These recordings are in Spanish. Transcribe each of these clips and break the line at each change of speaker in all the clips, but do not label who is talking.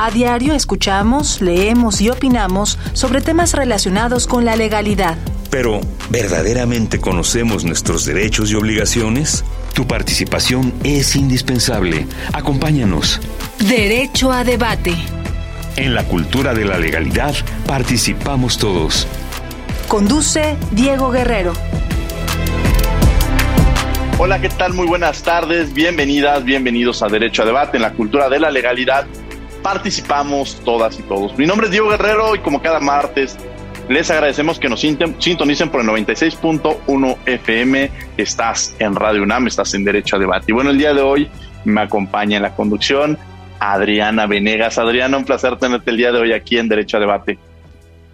A diario escuchamos, leemos y opinamos sobre temas relacionados con la legalidad.
Pero, ¿verdaderamente conocemos nuestros derechos y obligaciones? Tu participación es indispensable. Acompáñanos.
Derecho a debate.
En la cultura de la legalidad participamos todos.
Conduce Diego Guerrero.
Hola, ¿qué tal? Muy buenas tardes. Bienvenidas, bienvenidos a Derecho a Debate en la cultura de la legalidad. Participamos todas y todos. Mi nombre es Diego Guerrero y como cada martes les agradecemos que nos sintonicen por el 96.1 FM. Estás en Radio UNAM, estás en Derecho a Debate. Y bueno, el día de hoy me acompaña en la conducción Adriana Venegas. Adriana, un placer tenerte el día de hoy aquí en Derecho a Debate.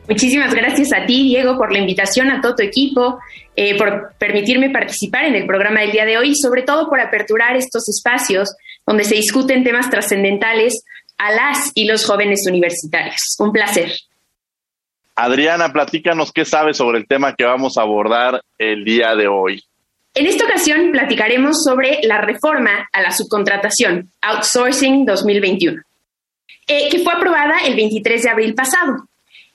Muchísimas gracias a ti, Diego, por la invitación, a todo tu equipo, eh, por permitirme participar en el programa del día de hoy y sobre todo por aperturar estos espacios donde se discuten temas trascendentales a las y los jóvenes universitarios. Un placer.
Adriana, platícanos qué sabes sobre el tema que vamos a abordar el día de hoy.
En esta ocasión platicaremos sobre la reforma a la subcontratación, Outsourcing 2021, eh, que fue aprobada el 23 de abril pasado.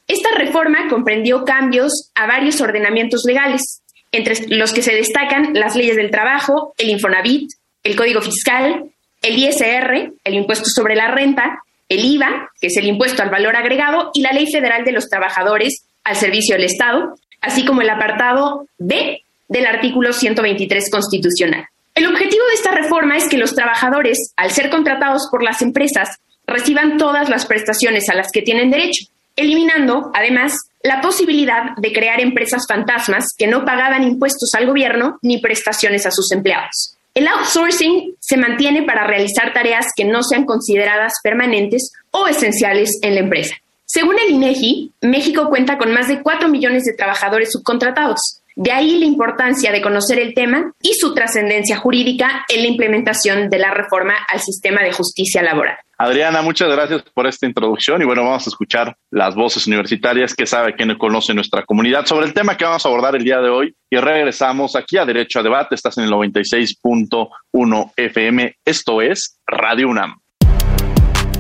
Esta reforma comprendió cambios a varios ordenamientos legales, entre los que se destacan las leyes del trabajo, el Infonavit, el Código Fiscal, el ISR, el impuesto sobre la renta, el IVA, que es el impuesto al valor agregado, y la Ley Federal de los Trabajadores al Servicio del Estado, así como el apartado B del artículo 123 constitucional. El objetivo de esta reforma es que los trabajadores, al ser contratados por las empresas, reciban todas las prestaciones a las que tienen derecho, eliminando, además, la posibilidad de crear empresas fantasmas que no pagaban impuestos al gobierno ni prestaciones a sus empleados. El outsourcing se mantiene para realizar tareas que no sean consideradas permanentes o esenciales en la empresa. Según el INEGI, México cuenta con más de 4 millones de trabajadores subcontratados. De ahí la importancia de conocer el tema y su trascendencia jurídica en la implementación de la reforma al sistema de justicia laboral.
Adriana, muchas gracias por esta introducción y bueno, vamos a escuchar las voces universitarias que sabe quién conoce nuestra comunidad sobre el tema que vamos a abordar el día de hoy y regresamos aquí a Derecho a Debate, estás en el 96.1 FM, esto es Radio UNAM.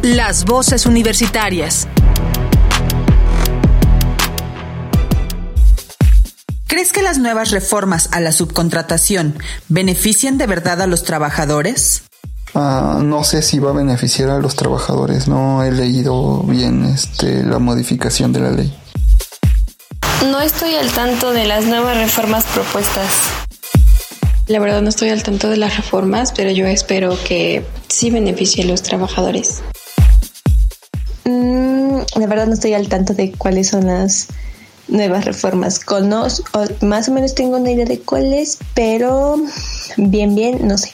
Las voces universitarias. ¿Crees que las nuevas reformas a la subcontratación benefician de verdad a los trabajadores?
Ah, no sé si va a beneficiar a los trabajadores. No he leído bien este, la modificación de la ley.
No estoy al tanto de las nuevas reformas propuestas.
La verdad no estoy al tanto de las reformas, pero yo espero que sí beneficie a los trabajadores.
Mm, la verdad no estoy al tanto de cuáles son las nuevas reformas. Conozco, más o menos tengo una idea de cuáles, pero bien, bien, no sé.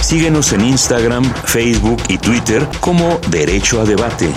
Síguenos en Instagram, Facebook y Twitter como Derecho a Debate.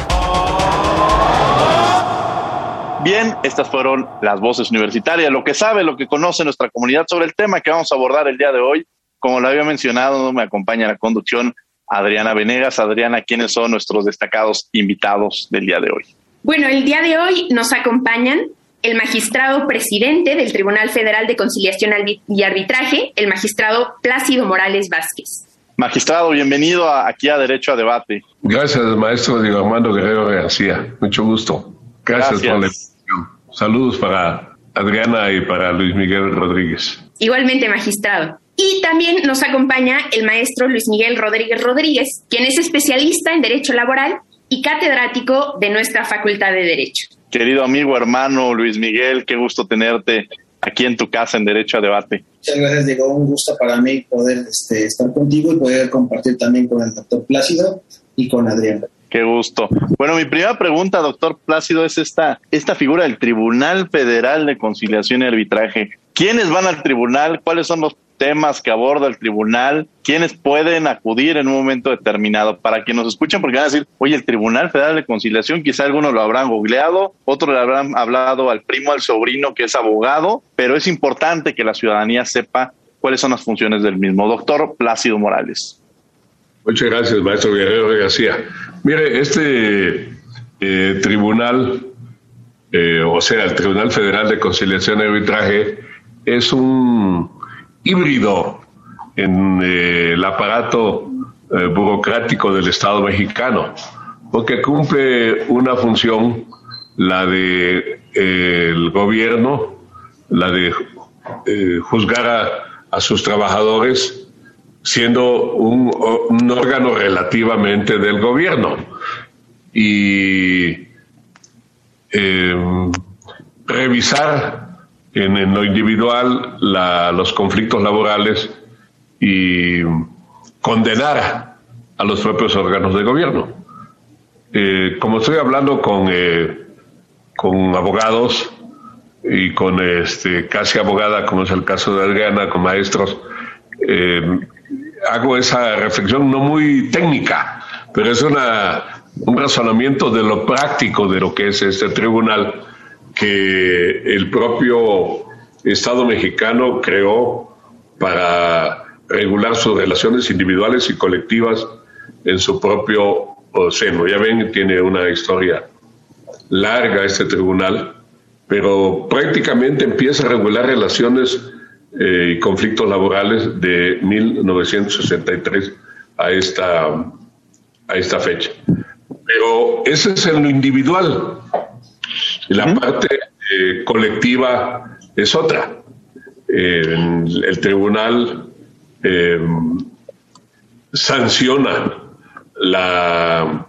Bien, estas fueron las voces universitarias, lo que sabe, lo que conoce nuestra comunidad sobre el tema que vamos a abordar el día de hoy. Como lo había mencionado, me acompaña la conducción Adriana Venegas. Adriana, ¿quiénes son nuestros destacados invitados del día de hoy?
Bueno, el día de hoy nos acompañan el magistrado presidente del Tribunal Federal de Conciliación y Arbitraje, el magistrado Plácido Morales Vázquez.
Magistrado, bienvenido aquí a Derecho a Debate.
Gracias, maestro Diego Armando Guerrero García. Mucho gusto. Gracias, por la invitación. Saludos para Adriana y para Luis Miguel Rodríguez.
Igualmente, magistrado. Y también nos acompaña el maestro Luis Miguel Rodríguez Rodríguez, quien es especialista en Derecho Laboral y catedrático de nuestra Facultad de Derecho.
Querido amigo, hermano Luis Miguel, qué gusto tenerte aquí en tu casa en Derecho a Debate.
Muchas gracias, Diego. Un gusto para mí poder este, estar contigo y poder compartir también con el doctor Plácido y con Adrián.
Qué gusto. Bueno, mi primera pregunta, doctor Plácido, es esta, esta figura del Tribunal Federal de Conciliación y Arbitraje. ¿Quiénes van al tribunal? ¿Cuáles son los temas que aborda el tribunal, quienes pueden acudir en un momento determinado para que nos escuchen, porque van a decir, oye, el Tribunal Federal de Conciliación, quizá algunos lo habrán googleado, otros le habrán hablado al primo, al sobrino que es abogado, pero es importante que la ciudadanía sepa cuáles son las funciones del mismo. Doctor Plácido Morales.
Muchas gracias, maestro Guerrero García. Mire, este eh, tribunal, eh, o sea, el Tribunal Federal de Conciliación y Arbitraje, es un híbrido en eh, el aparato burocrático del Estado mexicano, porque cumple una función, la de el gobierno, la de juzgar a, a sus trabajadores, siendo un, órgano relativamente del gobierno. Y em, revisar en, lo individual los conflictos laborales y condenar a los propios órganos de gobierno. Eh, como estoy hablando con, eh, con abogados y con este, casi abogada, como es el caso de Adriana, con maestros, eh, hago esa reflexión no muy técnica, pero es una, un razonamiento de lo práctico de lo que es este tribunal que el propio Estado mexicano creó para regular sus relaciones individuales y colectivas en su propio seno. Ya ven, tiene una historia larga este tribunal, pero prácticamente empieza a regular relaciones y conflictos laborales de 1963 a esta, a esta fecha. Pero ese es en lo individual. La parte eh, colectiva es otra. el tribunal eh, sanciona la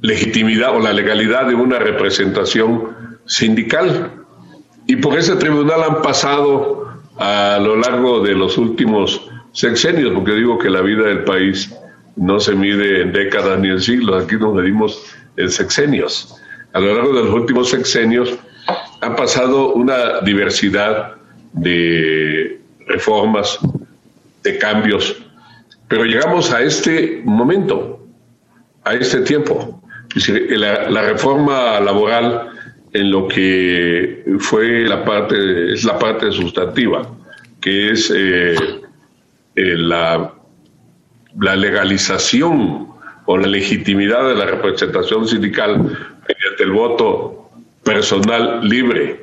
legitimidad o la legalidad de una representación sindical. Y por ese tribunal han pasado a lo largo de los últimos sexenios, porque digo que la vida del país no se mide en décadas ni en siglos, aquí nos medimos en sexenios. A lo largo de los últimos sexenios ha pasado una diversidad de reformas, de cambios, pero llegamos a este momento, a este tiempo. La, la reforma laboral en lo que fue la parte, es la parte sustantiva, que es eh, eh, la, la legalización o la legitimidad de la representación sindical mediante el voto personal libre,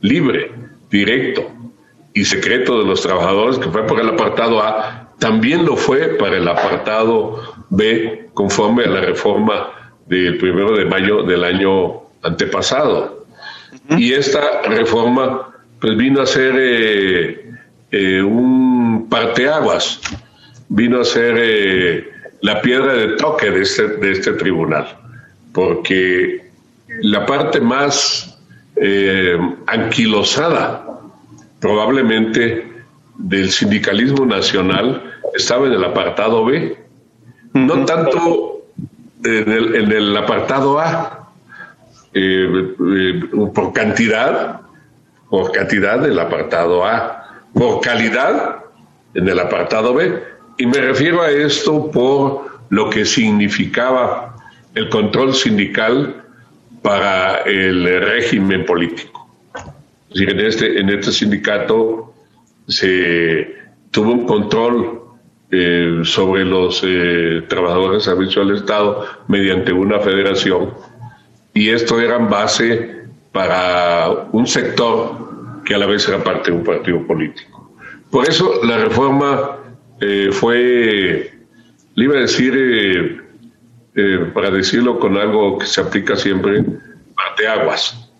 libre, directo y secreto de los trabajadores, que fue por el apartado A, también lo fue para el apartado B, conforme a la reforma del primero de mayo del año antepasado. Y esta reforma pues vino a ser eh, eh, un parteaguas, vino a ser eh, la piedra de toque de este, de este tribunal, porque la parte más anquilosada probablemente del sindicalismo nacional estaba en el apartado B, no tanto en el, en el apartado A, eh, eh, por cantidad, por cantidad del apartado A, por calidad en el apartado B. Y me refiero a esto por lo que significaba el control sindical para el régimen político. en este, en este sindicato se tuvo un control eh, sobre los trabajadores de servicio del Estado mediante una federación y esto era base para un sector que a la vez era parte de un partido político. Por eso la reforma eh, fue, le iba a decir, eh, eh, para decirlo con algo que se aplica siempre, parteaguas.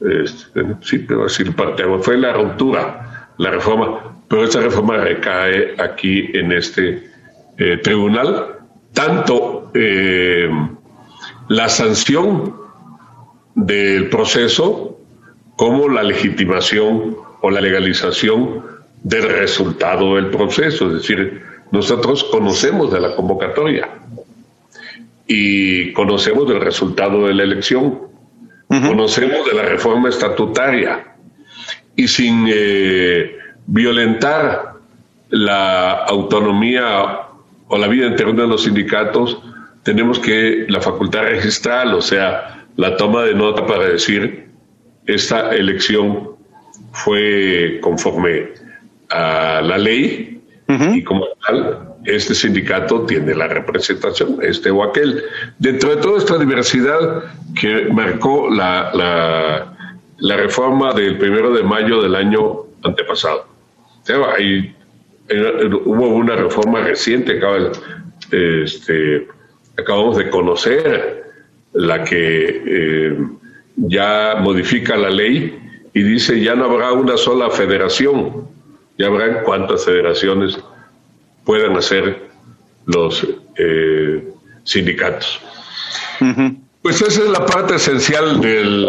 Este, sí, pero decir parteaguas. Fue la ruptura, la reforma, pero esta reforma recae aquí en este tribunal. Tanto la sanción del proceso como la legitimación o la legalización del resultado del proceso. Es decir, nosotros conocemos de la convocatoria y conocemos del resultado de la elección, conocemos de la reforma estatutaria. Y sin eh, violentar la autonomía o la vida interna de los sindicatos, tenemos que la facultad registral, o sea, la toma de nota para decir esta elección fue conforme a la ley y como tal este sindicato tiene la representación, este o aquel. Dentro de toda esta diversidad que marcó la, la, reforma del primero de mayo del año antepasado. hay, hubo una reforma reciente, este, acabamos de conocer, la que eh, ya modifica la ley y dice ya no habrá una sola federación, ya habrá cuántas federaciones puedan hacer los eh, sindicatos. Pues esa es la parte esencial del,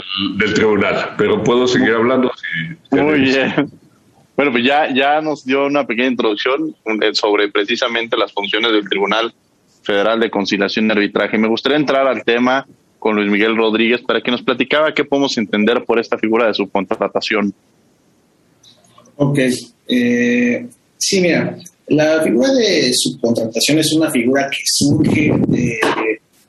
tribunal, pero puedo seguir hablando.
Muy bien. Bueno, pues ya, ya nos dio una pequeña introducción eh, sobre precisamente las funciones del Tribunal Federal de Conciliación y Arbitraje. Me gustaría entrar al tema con Luis Miguel Rodríguez para que nos platicaba qué podemos entender por esta figura de subcontratación.
Ok. Eh, sí, mira, la figura de subcontratación es una figura que surge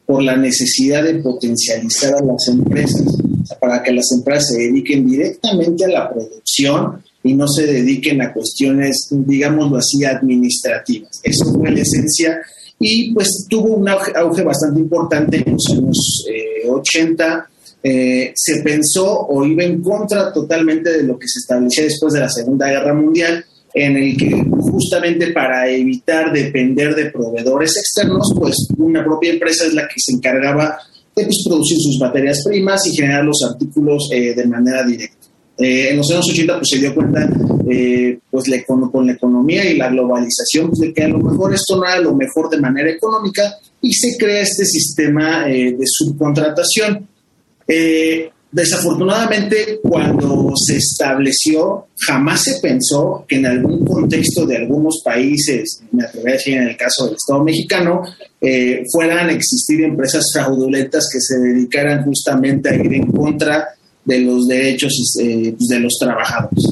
por la necesidad de potencializar a las empresas, para que las empresas se dediquen directamente a la producción y no se dediquen a cuestiones, digámoslo así, administrativas. Eso fue la esencia y pues tuvo un auge, bastante importante en los años 80. Eh, eh, se pensó o iba en contra totalmente de lo que se establecía después de la Segunda Guerra Mundial en el que justamente para evitar depender de proveedores externos, pues una propia empresa es la que se encargaba de pues, producir sus materias primas y generar los artículos eh, de manera directa. Eh, en los años 80 pues, se dio cuenta eh, pues, con la economía y la globalización pues, de que a lo mejor esto no era lo mejor de manera económica y se crea este sistema de subcontratación. Desafortunadamente, cuando se estableció, jamás se pensó que en algún contexto de algunos países, me atrevería a decir en el caso del Estado mexicano, eh, fueran a existir empresas fraudulentas que se dedicaran justamente a ir en contra de los derechos eh, pues, de los trabajadores.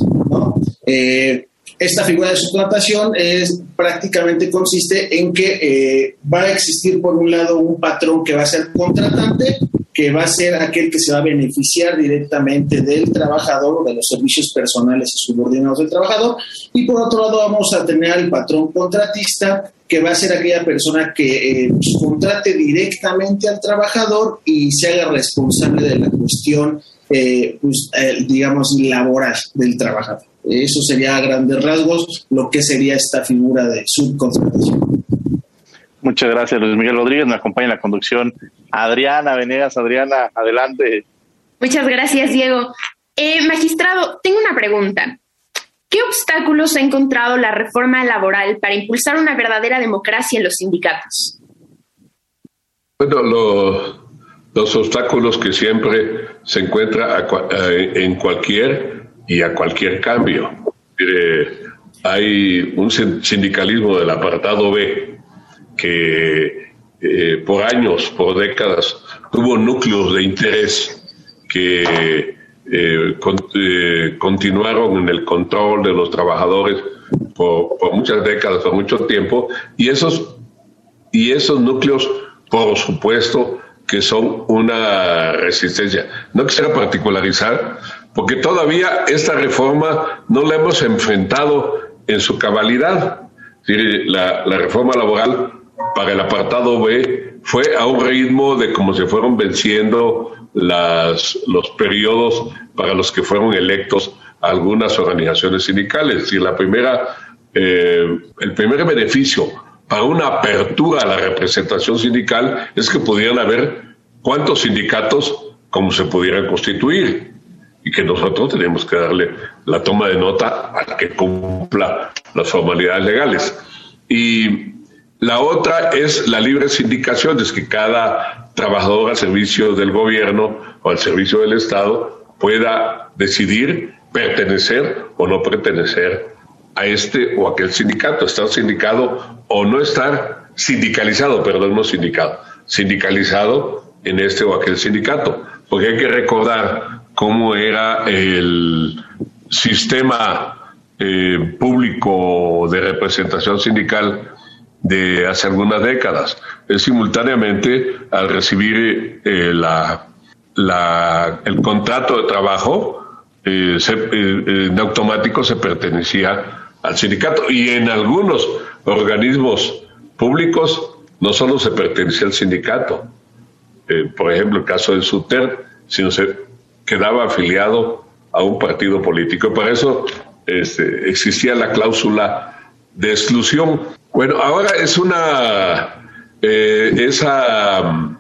Eh, esta figura de suplantación es prácticamente consiste en que va a existir por un lado un patrón que va a ser contratante que va a ser aquel que se va a beneficiar directamente del trabajador de los servicios personales y subordinados del trabajador. Y por otro lado vamos a tener al patrón contratista, que va a ser aquella persona que eh, pues, contrate directamente al trabajador y se haga responsable de la cuestión, eh, pues, eh, digamos, laboral del trabajador. Eso sería a grandes rasgos lo que sería esta figura de subcontratación.
Muchas gracias, Luis Miguel Rodríguez. Me acompaña en la conducción Adriana Venegas. Adriana, adelante.
Muchas gracias, Diego. Eh, magistrado, tengo una pregunta. ¿Qué obstáculos ha encontrado la reforma laboral para impulsar una verdadera democracia en los sindicatos?
Bueno, los obstáculos que siempre se encuentra en cualquier y a cualquier cambio. hay un sindicalismo del apartado B que eh, por años, por décadas, tuvo núcleos de interés que eh, eh, continuaron en el control de los trabajadores por, muchas décadas, por mucho tiempo, y esos, y esos núcleos, por supuesto, que son una resistencia. No quisiera particularizar, porque todavía esta reforma no la hemos enfrentado en su cabalidad. La, reforma laboral para el apartado B fue a un ritmo de cómo se fueron venciendo las, los periodos para los que fueron electos algunas organizaciones sindicales. La primera, eh, el primer beneficio para una apertura a la representación sindical es que pudieran haber cuántos sindicatos como se pudieran constituir y que nosotros tenemos que darle la toma de nota a que cumpla las formalidades legales. Y la otra es la libre sindicación, es que cada trabajador al servicio del gobierno o al servicio del Estado pueda decidir pertenecer o no pertenecer a este o aquel sindicato, estar sindicado o no estar sindicalizado, perdón, no sindicado, sindicalizado en este o aquel sindicato, porque hay que recordar cómo era el sistema eh, público de representación sindical de hace algunas décadas. Es simultáneamente al recibir eh, la, el contrato de trabajo, eh, en automático se pertenecía al sindicato y en algunos organismos públicos no solo se pertenecía al sindicato, por ejemplo el caso de SUTER, sino se quedaba afiliado a un partido político. Para eso este, existía la cláusula de exclusión. Bueno, ahora es una eh, esa mm,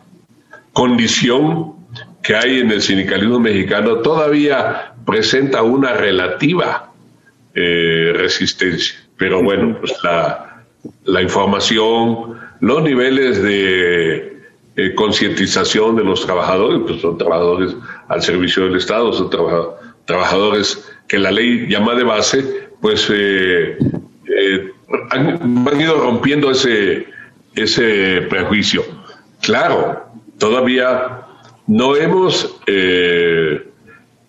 condición que hay en el sindicalismo mexicano todavía presenta una relativa eh, resistencia. Pero bueno, pues la, la información, los niveles de eh, concientización de los trabajadores, pues son trabajadores al servicio del Estado, son trabajadores que la ley llama de base, pues eh, eh, han, ido rompiendo ese, ese prejuicio. Claro, todavía no hemos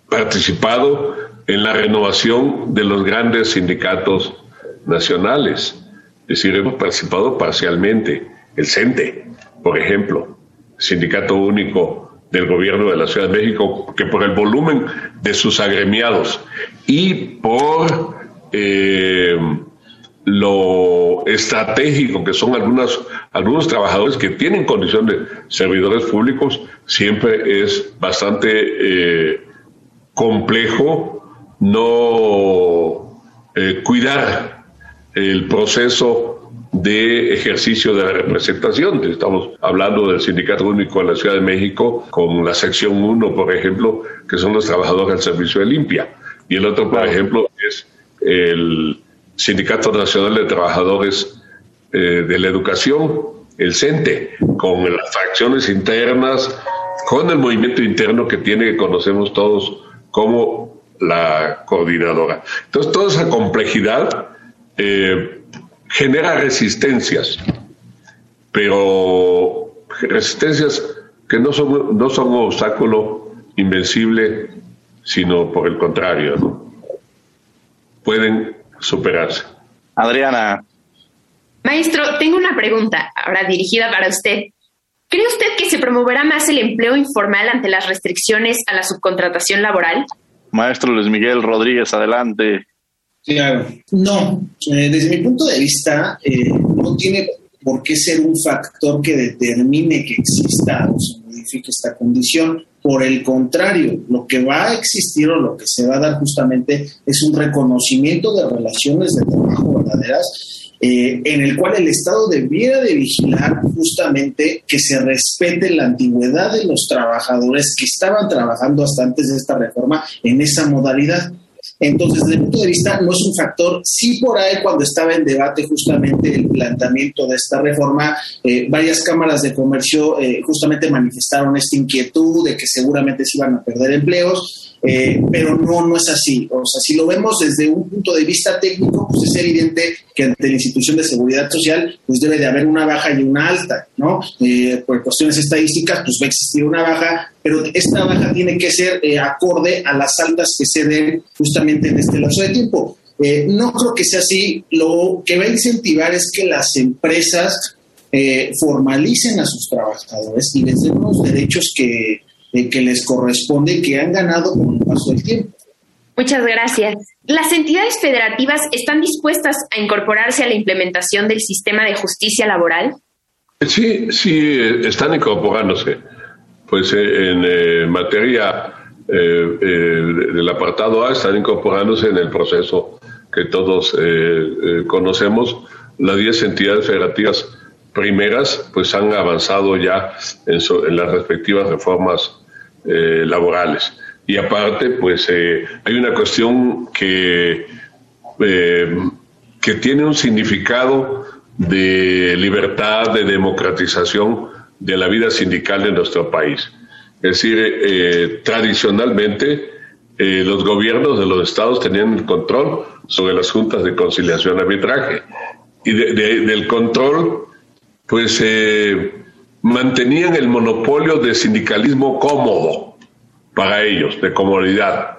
participado en la renovación de los grandes sindicatos nacionales. Es decir, hemos participado parcialmente. El CENTE, por ejemplo, Sindicato Único del Gobierno de la Ciudad de México, que por el volumen de sus agremiados y por eh, lo estratégico que son algunas, algunos trabajadores que tienen condición de servidores públicos, siempre es bastante eh, complejo no eh, cuidar el proceso de ejercicio de la representación. Estamos hablando del Sindicato Único de la Ciudad de México con la sección 1, por ejemplo, que son los trabajadores al servicio de limpia. Y el otro, por ejemplo, es el Sindicato Nacional de Trabajadores eh, de la Educación, el CENTE, con las fracciones internas, con el movimiento interno que tiene, que conocemos todos como la coordinadora. Entonces, toda esa complejidad eh, genera resistencias, pero resistencias que no son, no son un obstáculo invencible, sino por el contrario, pueden superarse.
Adriana.
Maestro, tengo una pregunta ahora dirigida para usted. ¿Cree usted que se promoverá más el empleo informal ante las restricciones a la subcontratación laboral?
Maestro Luis Miguel Rodríguez, adelante.
Claro, no, eh, desde mi punto de vista, eh, no tiene por qué ser un factor que determine que exista o se modifique esta condición. Por el contrario, lo que va a existir o lo que se va a dar justamente es un reconocimiento de relaciones de trabajo verdaderas eh, en el cual el Estado debiera de vigilar justamente que se respete la antigüedad de los trabajadores que estaban trabajando hasta antes de esta reforma en esa modalidad. Entonces, desde el punto de vista, no es un factor. Sí, por ahí, cuando estaba en debate justamente el planteamiento de esta reforma, eh, varias cámaras de comercio eh, justamente manifestaron esta inquietud de que seguramente se iban a perder empleos. Eh, pero no, no es así. O sea, si lo vemos desde un punto de vista técnico, pues es evidente que ante la institución de seguridad social, pues debe de haber una baja y una alta, ¿no? Eh, por cuestiones estadísticas, pues va a existir una baja, pero esta baja tiene que ser eh, acorde a las altas que se den justamente en este lapso de tiempo. no creo que sea así. Lo que va a incentivar es que las empresas formalicen a sus trabajadores y les den los derechos que, que les corresponde que han ganado con el paso del tiempo.
Muchas gracias. ¿Las entidades federativas están dispuestas a incorporarse a la implementación del sistema de justicia laboral?
Sí, sí, están incorporándose. Pues eh, en eh, materia eh, del apartado A están incorporándose en el proceso que todos conocemos. Las 10 entidades federativas primeras pues han avanzado ya en las respectivas reformas eh, laborales. Y aparte, pues eh, hay una cuestión que, eh, que tiene un significado de libertad, de democratización de la vida sindical de nuestro país. Es decir, tradicionalmente los gobiernos de los estados tenían el control sobre las juntas de conciliación y arbitraje. Y del control, pues mantenían el monopolio de sindicalismo cómodo para ellos, de comodidad,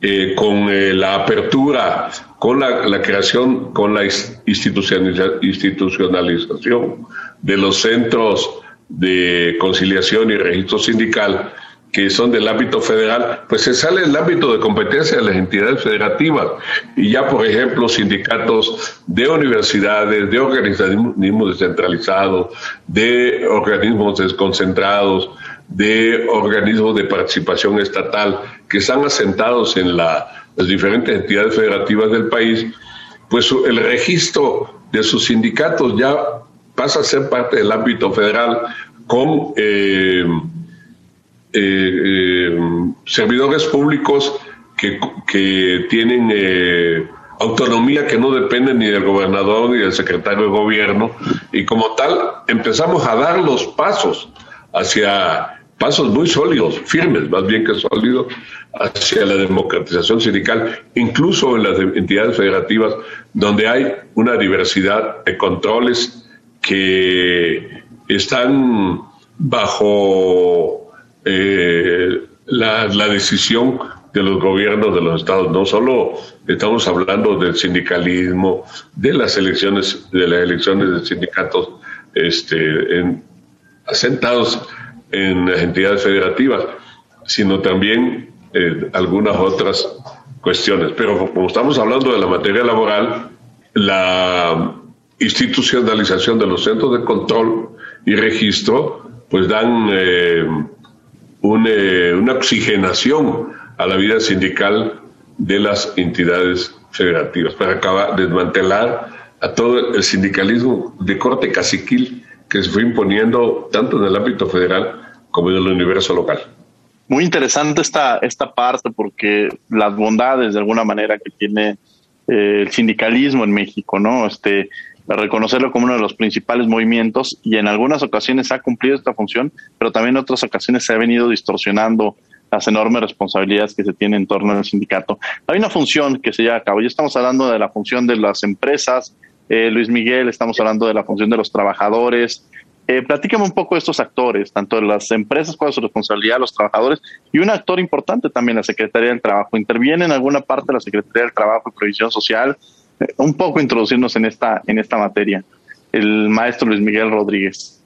eh, con eh, la apertura con la, creación, con la institucionalización de los centros de conciliación y registro sindical, que son del ámbito federal, pues se sale el ámbito de competencia de las entidades federativas. Y ya, por ejemplo, sindicatos de universidades, de organismos descentralizados, de organismos desconcentrados, de organismos de participación estatal que están asentados en las diferentes entidades federativas del país, pues el registro de sus sindicatos ya pasa a ser parte del ámbito federal con eh, eh, eh, servidores públicos que, que tienen eh, autonomía que no depende ni del gobernador ni del secretario de gobierno y como tal empezamos a dar los pasos hacia pasos muy sólidos, firmes, más bien que sólidos, hacia la democratización sindical, incluso en las entidades federativas, donde hay una diversidad de controles que están bajo eh, la, decisión de los gobiernos de los estados. No solo estamos hablando del sindicalismo, de las elecciones, de las elecciones de sindicatos este, en, asentados en las entidades federativas, sino también eh, algunas otras cuestiones. Pero como estamos hablando de la materia laboral, la institucionalización de los centros de control y registro, pues dan eh, eh, una oxigenación a la vida sindical de las entidades federativas para acabar desmantelar a todo el sindicalismo de corte caciquil que se fue imponiendo tanto en el ámbito federal como en el universo local.
Muy interesante esta, esta parte porque las bondades de alguna manera que tiene eh, el sindicalismo en México, ¿no? Este, reconocerlo como uno de los principales movimientos y en algunas ocasiones ha cumplido esta función, pero también en otras ocasiones se ha venido distorsionando las enormes responsabilidades que se tienen en torno al sindicato. Hay una función que se lleva a cabo, ya estamos hablando de la función de las empresas, eh, Luis Miguel, estamos hablando de la función de los trabajadores. Eh, platícame un poco de estos actores, tanto de las empresas, cuál es su responsabilidad, los trabajadores, y un actor importante también, la Secretaría del Trabajo. ¿Interviene en alguna parte la Secretaría del Trabajo y Previsión Social? Un poco introducirnos en esta, en esta materia. El maestro Luis Miguel Rodríguez.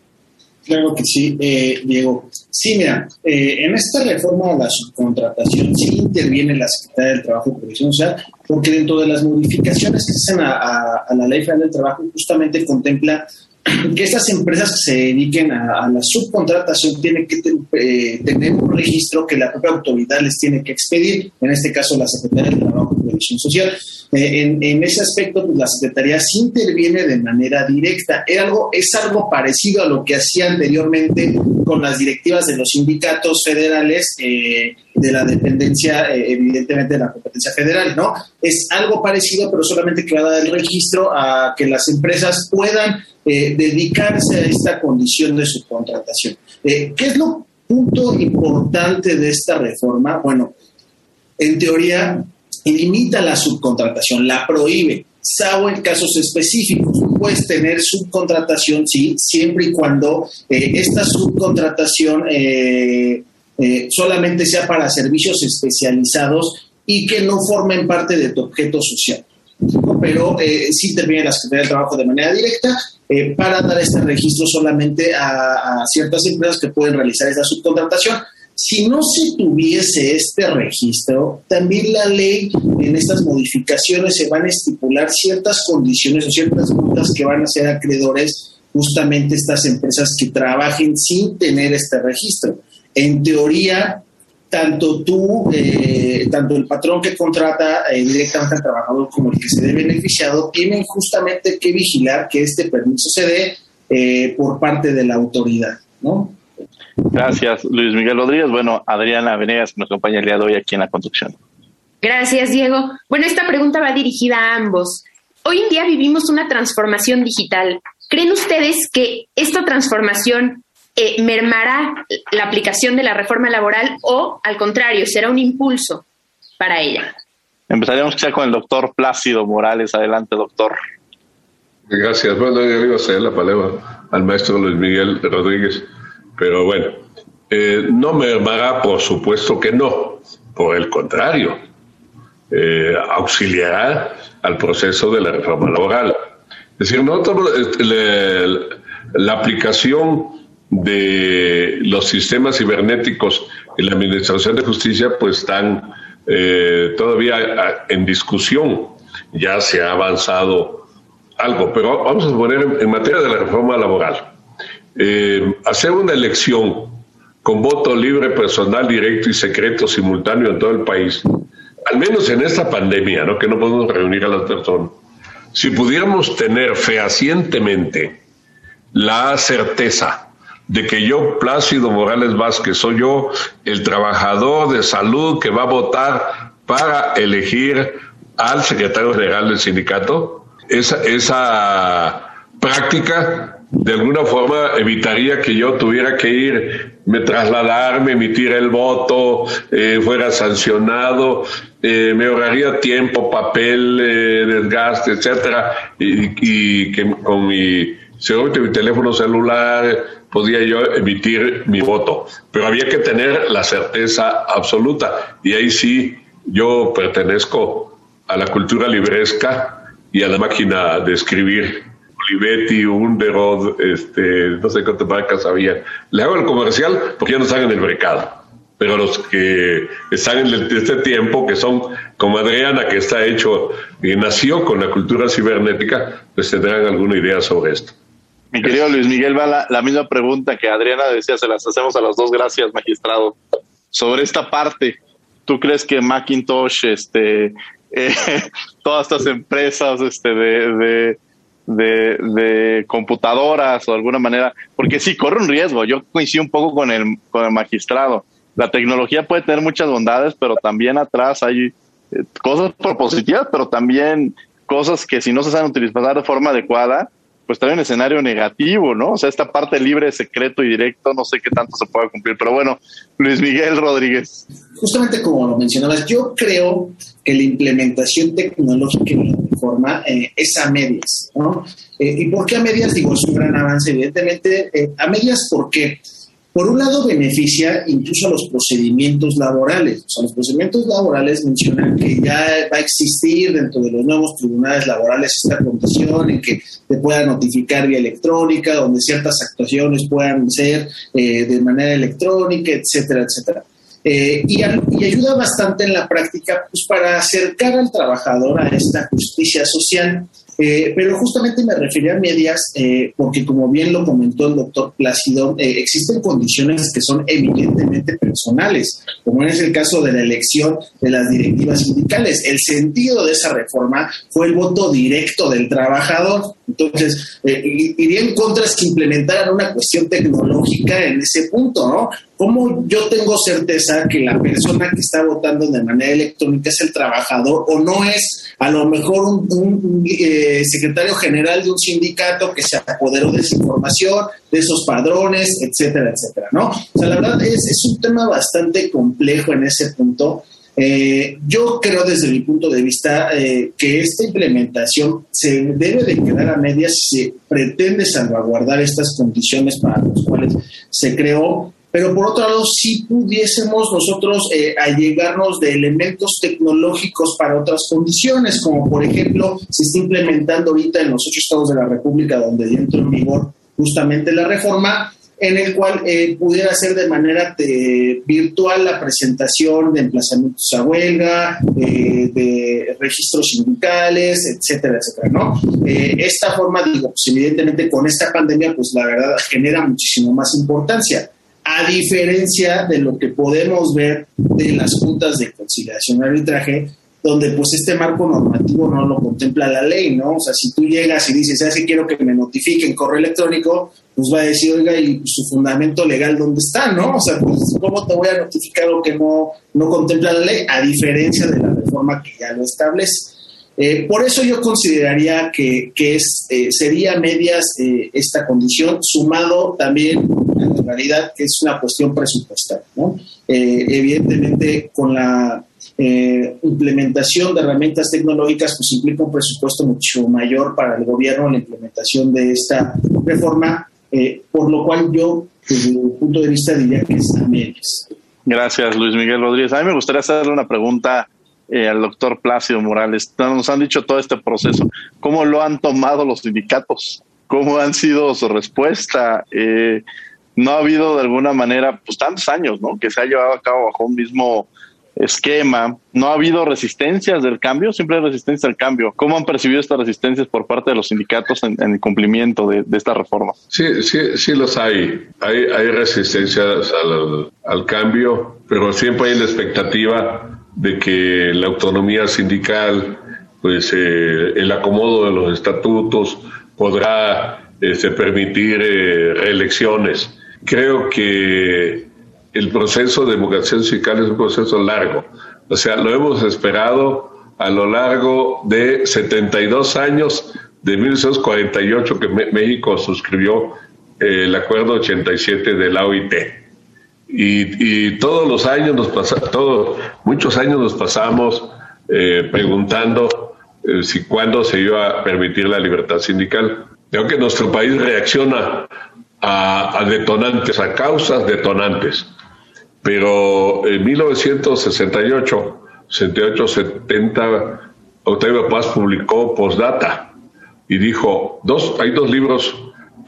Claro que sí, eh, Diego. Sí, mira, eh, en esta reforma a la subcontratación sí interviene la Secretaría del Trabajo y Previsión Social, porque dentro de las modificaciones que se hacen a, a la Ley Federal del Trabajo justamente contempla que estas empresas que se dediquen a, la subcontratación tienen que eh, tener un registro que la propia autoridad les tiene que expedir, en este caso la Secretaría del Trabajo y Previsión Social. Eh, en, ese aspecto, pues, la Secretaría sí interviene de manera directa. Es algo, es algo parecido a lo que hacía anteriormente con las directivas de los sindicatos federales eh, de la dependencia, evidentemente, de la competencia federal, ¿no? Es algo parecido, pero solamente que va a dar el registro a que las empresas puedan eh, dedicarse a esta condición de subcontratación. Eh, ¿Qué es lo punto importante de esta reforma? Bueno, en teoría limita la subcontratación, la prohíbe, salvo en casos específicos. Puedes tener subcontratación, sí, siempre y cuando eh, esta subcontratación solamente sea para servicios especializados y que no formen parte de tu objeto social. Pero sí interviene la Secretaría del Trabajo de manera directa eh, para dar este registro solamente a, ciertas empresas que pueden realizar esa subcontratación. Si no se tuviese este registro, también la ley en estas modificaciones se van a estipular ciertas condiciones o ciertas multas que van a ser acreedores justamente estas empresas que trabajen sin tener este registro. En teoría, tanto tú, eh, tanto el patrón que contrata eh, directamente al trabajador como el que se ve beneficiado, tienen justamente que vigilar que este permiso se dé eh, por parte de la autoridad, ¿no?
Gracias, Luis Miguel Rodríguez. Bueno, Adriana Venegas, que nos acompaña el día de hoy aquí en la construcción.
Gracias, Diego. Bueno, esta pregunta va dirigida a ambos. Hoy en día vivimos una transformación digital. ¿Creen ustedes que esta transformación eh, mermará la aplicación de la reforma laboral o, al contrario, será un impulso para ella?
Empezaríamos quizá con el doctor Plácido Morales. Adelante, doctor.
Gracias. Bueno, yo le iba a ceder la palabra al maestro Luis Miguel Rodríguez, pero bueno, eh, no mermará, por supuesto que no. Por el contrario, eh, auxiliará al proceso de la reforma laboral. Es decir, nosotros, este, la aplicación de los sistemas cibernéticos en la Administración de Justicia pues están eh, todavía en discusión. Ya se ha avanzado algo, pero vamos a poner en, materia de la reforma laboral. Eh, hacer una elección con voto libre, personal, directo y secreto simultáneo en todo el país, al menos en esta pandemia, ¿no? que no podemos reunir a las personas, si pudiéramos tener fehacientemente la certeza de que yo, Plácido Morales Vázquez, soy yo el trabajador de salud que va a votar para elegir al secretario general del sindicato, esa, esa práctica de alguna forma evitaría que yo tuviera que ir, me trasladarme, emitir el voto, eh, fuera sancionado, eh, me ahorraría tiempo, papel, eh, desgaste, etcétera, y, y que con mi según mi teléfono celular podía yo emitir mi voto, pero había que tener la certeza absoluta y ahí sí yo pertenezco a la cultura libresca y a la máquina de escribir. Olivetti, Underod, este, no sé cuántas marcas había. Le hago el comercial porque ya no están en el mercado. Pero los que están en este tiempo, que son como Adriana, que está hecho y nació con la cultura cibernética, pues tendrán alguna idea sobre esto.
Mi querido Luis Miguel, va la, misma pregunta que Adriana decía, se las hacemos a las dos, gracias, magistrado. Sobre esta parte, ¿tú crees que Macintosh, este, eh, todas estas empresas este, de, de, computadoras o de alguna manera, porque sí, corre un riesgo, yo coincido un poco con el, con el magistrado. La tecnología puede tener muchas bondades, pero también atrás hay eh, cosas propositivas, pero también cosas que si no se saben utilizar de forma adecuada, pues trae un escenario negativo, ¿no? O sea, esta parte libre, secreto y directo, no sé qué tanto se puede cumplir. Pero bueno, Luis Miguel Rodríguez.
Justamente como lo mencionabas, yo creo que la implementación tecnológica en la reforma eh, es a medias, ¿no? Eh, ¿Y por qué a medias? Digo, es un gran avance, evidentemente. Eh, a medias, ¿por qué? Por un lado, beneficia incluso a los procedimientos laborales. O sea, los procedimientos laborales mencionan que ya va a existir dentro de los nuevos tribunales laborales esta condición en que te pueda notificar vía electrónica, donde ciertas actuaciones puedan ser eh, de manera electrónica, etcétera, etcétera. Eh, y, y, ayuda bastante en la práctica pues, para acercar al trabajador a esta justicia social eh, pero justamente me refería a medias eh, porque, como bien lo comentó el doctor Plácido, eh, existen condiciones que son evidentemente personales, como es el caso de la elección de las directivas sindicales. El sentido de esa reforma fue el voto directo del trabajador. Entonces, iría en contra si implementaran una cuestión tecnológica en ese punto, ¿no? ¿Cómo yo tengo certeza que la persona que está votando de manera electrónica es el trabajador o no es a lo mejor un, eh, secretario general de un sindicato que se apoderó de esa información, de esos padrones, etcétera, etcétera, ¿no? O sea, la verdad es, es un tema bastante complejo en ese punto. Eh, yo creo desde mi punto de vista eh, que esta implementación se debe de quedar a medias si se pretende salvaguardar estas condiciones para las cuales se creó. Pero por otro lado, si pudiésemos nosotros eh, allegarnos de elementos tecnológicos para otras condiciones, como por ejemplo se está implementando ahorita en los ocho estados de la República donde entró en vigor justamente la reforma, en el cual eh, pudiera ser de manera eh, virtual la presentación de emplazamientos a huelga, eh, de registros sindicales, etcétera, etcétera, ¿no? esta forma, digo, pues evidentemente con esta pandemia, pues la verdad genera muchísimo más importancia a diferencia de lo que podemos ver de las juntas de conciliación y arbitraje, donde pues este marco normativo no lo contempla la ley, ¿no? O sea, si tú llegas y dices, ¿sabes que quiero que me notifiquen correo electrónico? Pues va a decir, oiga, ¿y su fundamento legal dónde está, no? O sea, pues, ¿cómo te voy a notificar lo que no, no contempla la ley? A diferencia de la reforma que ya lo establece. Eh, por eso yo consideraría que, es, eh, sería medias eh, esta condición, sumado también a la realidad que es una cuestión presupuestal. ¿no? evidentemente, con la implementación de herramientas tecnológicas, pues implica un presupuesto mucho mayor para el gobierno la implementación de esta reforma, por lo cual yo, desde mi punto de vista, diría que es a.
Gracias, Luis Miguel Rodríguez. A mí me gustaría hacerle una pregunta eh, al doctor Plácido Morales. Nos han dicho todo este proceso. ¿Cómo lo han tomado los sindicatos? ¿Cómo han sido su respuesta? Eh, no ha habido de alguna manera, pues tantos años, ¿no? Que se ha llevado a cabo bajo un mismo esquema. No ha habido resistencias del cambio, siempre hay resistencia al cambio. ¿Cómo han percibido estas resistencias por parte de los sindicatos en, el cumplimiento de, esta reforma?
Sí, sí, sí los hay. Hay, hay resistencias al, al cambio, pero siempre hay la expectativa de que la autonomía sindical, pues eh, el acomodo de los estatutos podrá este, permitir eh, reelecciones. Creo que el proceso de democracia sindical es un proceso largo. O sea, lo hemos esperado a lo largo de 72 años, de 1948 que México suscribió eh, el acuerdo 87 de la OIT. Y, todos los años nos pasamos, muchos años nos pasamos eh, preguntando eh, si cuándo se iba a permitir la libertad sindical. Creo que nuestro país reacciona a detonantes, a causas detonantes. Pero en 1968, 68, 70, Octavio Paz publicó Postdata y dijo, dos, hay dos libros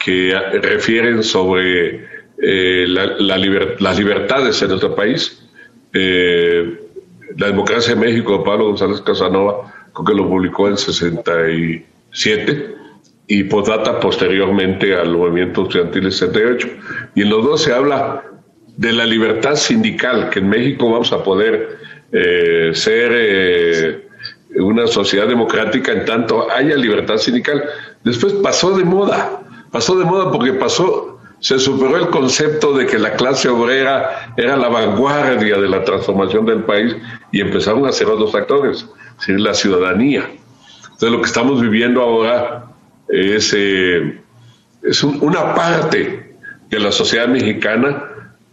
que refieren sobre eh, las libertades en nuestro país. Eh, la democracia de México de Pablo González Casanova, creo que lo publicó en 67 y Postdata posteriormente al movimiento estudiantil 68. Y en los dos se habla de la libertad sindical, que en México vamos a poder eh, ser eh, una sociedad democrática en tanto haya libertad sindical. Después pasó de moda, pasó de moda porque pasó, se superó el concepto de que la clase obrera era la vanguardia de la transformación del país y empezaron a ser otros actores, es la ciudadanía. Entonces lo que estamos viviendo ahora es, eh, es una parte de la sociedad mexicana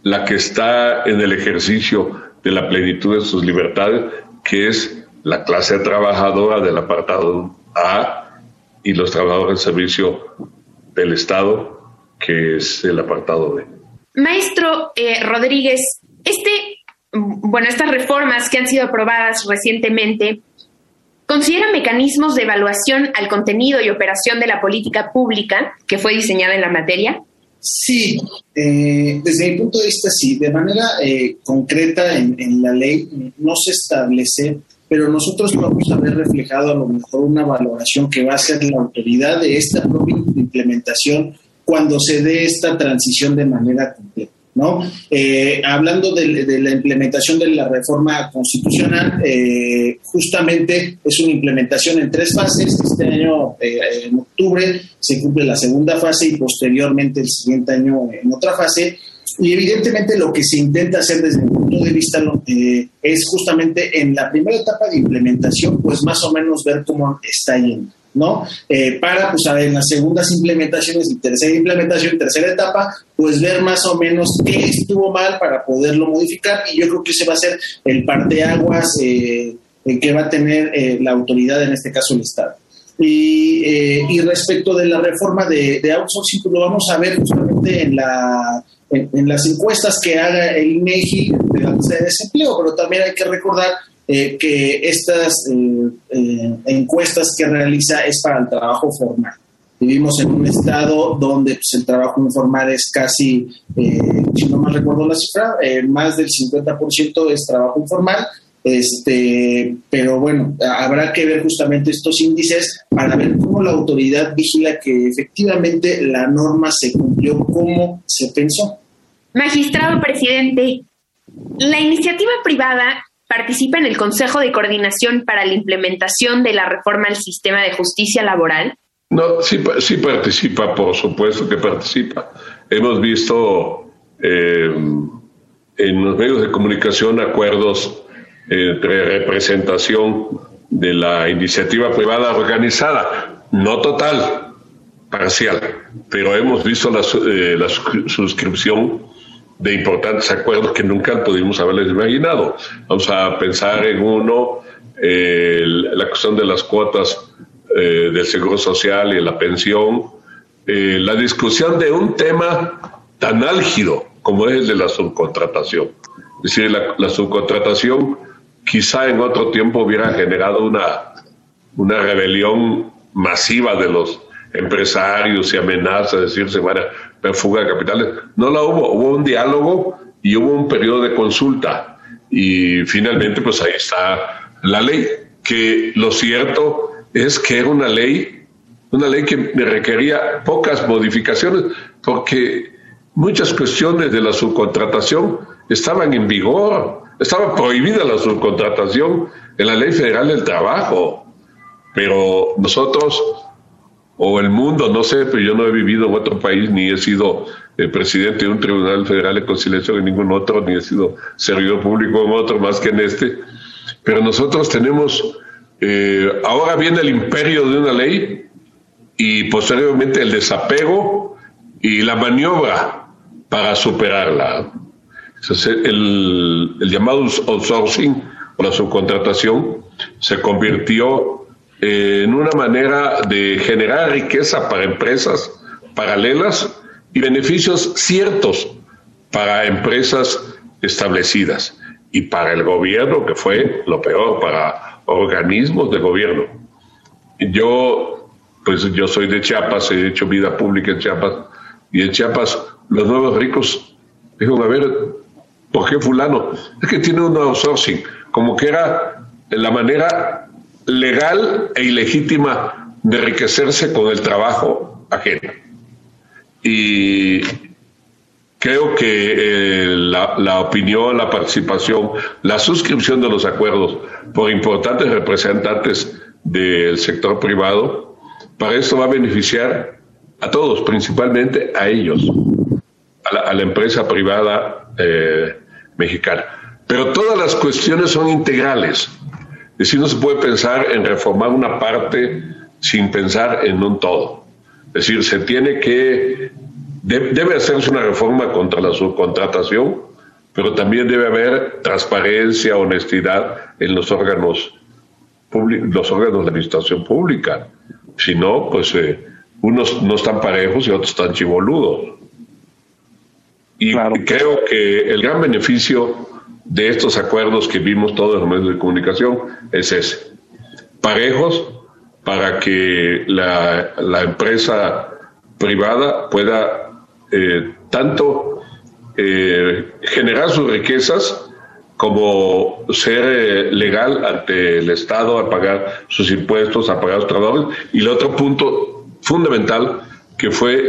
la que está en el ejercicio de la plenitud de sus libertades, que es la clase trabajadora del apartado A y los trabajadores en servicio del Estado, que es el apartado B.
Maestro eh, Rodríguez, este, bueno, estas reformas que han sido aprobadas recientemente, ¿considera mecanismos de evaluación al contenido y operación de la política pública que fue diseñada en la materia?
Sí, eh, desde mi punto de vista sí, de manera eh, concreta en, la ley no se establece, pero nosotros vamos a ver reflejado a lo mejor una valoración que va a ser la autoridad de esta propia implementación cuando se dé esta transición de manera completa. ¿No? Eh, hablando de, la implementación de la reforma constitucional, eh, justamente es una implementación en tres fases. Este año, eh, en octubre, se cumple la segunda fase y posteriormente el siguiente año en otra fase. Y evidentemente lo que se intenta hacer desde mi punto de vista es justamente en la primera etapa de implementación, pues más o menos ver cómo está yendo. ¿No? Eh, para, pues, a ver, en las segundas implementaciones y tercera implementación, tercera etapa, pues ver más o menos qué estuvo mal para poderlo modificar y yo creo que ese va a ser el parteaguas eh, que va a tener eh, la autoridad, en este caso el Estado. Y, eh, y respecto de la reforma de, de, outsourcing, pues lo vamos a ver justamente en, la, en, las encuestas que haga el INEGI de la de desempleo, pero también hay que recordar eh, que estas eh, eh, encuestas que realiza es para el trabajo formal. Vivimos en un estado donde pues, el trabajo informal es casi, si no mal recuerdo la cifra, más del 50% es trabajo informal. Este, pero bueno, habrá que ver justamente estos índices para ver cómo la autoridad vigila que efectivamente la norma se cumplió como se pensó.
Magistrado presidente, la iniciativa privada participa en el Consejo de Coordinación para la Implementación de la Reforma al Sistema de Justicia Laboral?
No, sí, sí participa, por supuesto que participa. Hemos visto eh, en los medios de comunicación acuerdos entre representación de la iniciativa privada organizada, no total, parcial, pero hemos visto la, eh, la suscripción de importantes acuerdos que nunca pudimos haberles imaginado. Vamos a pensar en uno, eh, la cuestión de las cuotas eh, del seguro social y la pensión, eh, la discusión de un tema tan álgido como es el de la subcontratación. Es decir, la, subcontratación quizá en otro tiempo hubiera generado una, una rebelión masiva de los empresarios y amenazas, decirse, bueno, fuga de capitales. No la hubo, hubo un diálogo y hubo un periodo de consulta. Y finalmente, pues ahí está la ley, que lo cierto es que era una ley, una ley que requería pocas modificaciones, porque muchas cuestiones de la subcontratación estaban en vigor, estaba prohibida la subcontratación en la Ley Federal del Trabajo, pero nosotros o el mundo, no sé, pero yo no he vivido en otro país ni he sido el presidente de un tribunal federal de conciliación en ningún otro, ni he sido servidor público en otro más que en este. Pero nosotros tenemos, eh, ahora viene el imperio de una ley y posteriormente el desapego y la maniobra para superarla. el llamado outsourcing o la subcontratación se convirtió en una manera de generar riqueza para empresas paralelas y beneficios ciertos para empresas establecidas y para el gobierno, que fue lo peor, para organismos de gobierno. Yo, pues yo soy de Chiapas, he hecho vida pública en Chiapas, y en Chiapas los nuevos ricos dijeron, a ver, ¿por qué fulano? Es que tiene un outsourcing, como que era la manera legal e ilegítima de enriquecerse con el trabajo ajeno. Y creo que eh, la, opinión, la participación, la suscripción de los acuerdos por importantes representantes del sector privado, para esto va a beneficiar a todos, principalmente a ellos, a la, empresa privada eh, mexicana. Pero todas las cuestiones son integrales. Es decir, no se puede pensar en reformar una parte sin pensar en un todo. Es decir, se tiene que, debe hacerse una reforma contra la subcontratación, pero también debe haber transparencia, honestidad en los órganos, los órganos de administración pública. Si no, pues eh, unos no están parejos y otros están chivoludos. Y creo que el gran beneficio de estos acuerdos que vimos todos los medios de comunicación es ese. Parejos para que la, empresa privada pueda eh, tanto eh, generar sus riquezas como ser eh, legal ante el Estado a pagar sus impuestos, a pagar sus trabajadores. Y el otro punto fundamental que fue,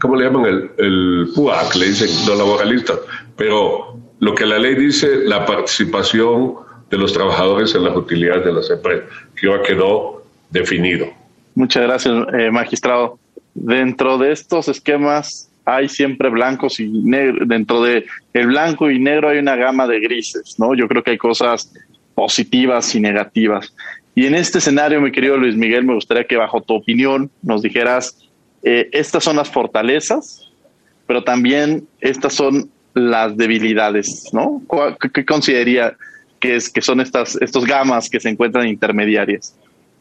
¿cómo le llaman? El, el PUAC, le dicen los laboralistas, pero lo que la ley dice, la participación de los trabajadores en las utilidades de las empresas, que ya quedó definido.
Muchas gracias, eh, magistrado. Dentro de estos esquemas hay siempre blancos y negros. Dentro de el blanco y negro hay una gama de grises, ¿no? Yo creo que hay cosas positivas y negativas. Y en este escenario, mi querido Luis Miguel, me gustaría que bajo tu opinión nos dijeras, eh, estas son las fortalezas, pero también estas son las debilidades, ¿no? ¿Qué, consideraría que, es, que son estas estos gamas que se encuentran intermediarias?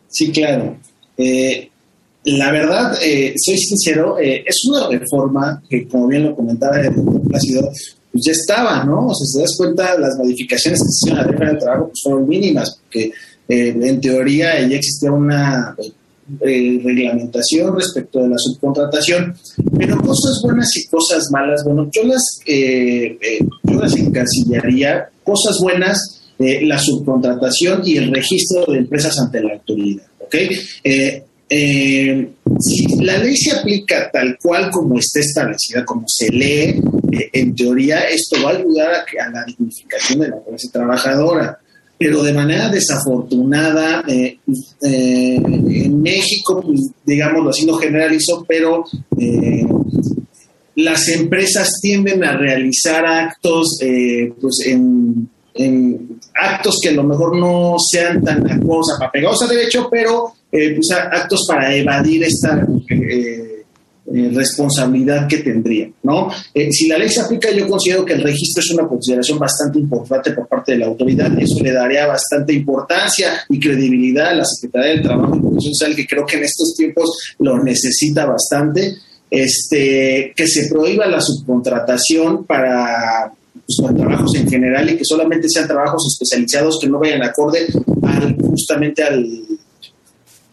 Sí, claro. Eh, la verdad, eh, soy sincero, eh, es una reforma que, como bien lo comentaba el doctor Plácido, pues ya estaba, ¿no? O sea, si te das cuenta, las modificaciones que se hicieron a la del trabajo pues fueron mínimas, porque en teoría ya existía una eh, reglamentación respecto de la subcontratación, pero cosas buenas y cosas malas, bueno, yo las, eh, eh, yo las encasillaría, cosas buenas, la subcontratación y el registro de empresas ante la autoridad, ¿ok? si la ley se aplica tal cual como está establecida, como se lee, en teoría esto va a ayudar a, a la dignificación de la clase trabajadora pero de manera desafortunada eh, eh, en México, pues, digámoslo así, no generalizó, pero eh, las empresas tienden a realizar actos pues en, actos que a lo mejor no sean tan apegados a derecho, pero pues, actos para evadir esta eh, responsabilidad que tendría, ¿no? Eh, si la ley se aplica, yo considero que el registro es una consideración bastante importante por parte de la autoridad. Eso le daría bastante importancia y credibilidad a la Secretaría del Trabajo y Protección Social, que creo que en estos tiempos lo necesita bastante. Este, que se prohíba la subcontratación para pues, trabajos en general y que solamente sean trabajos especializados que no vayan acorde al, justamente al,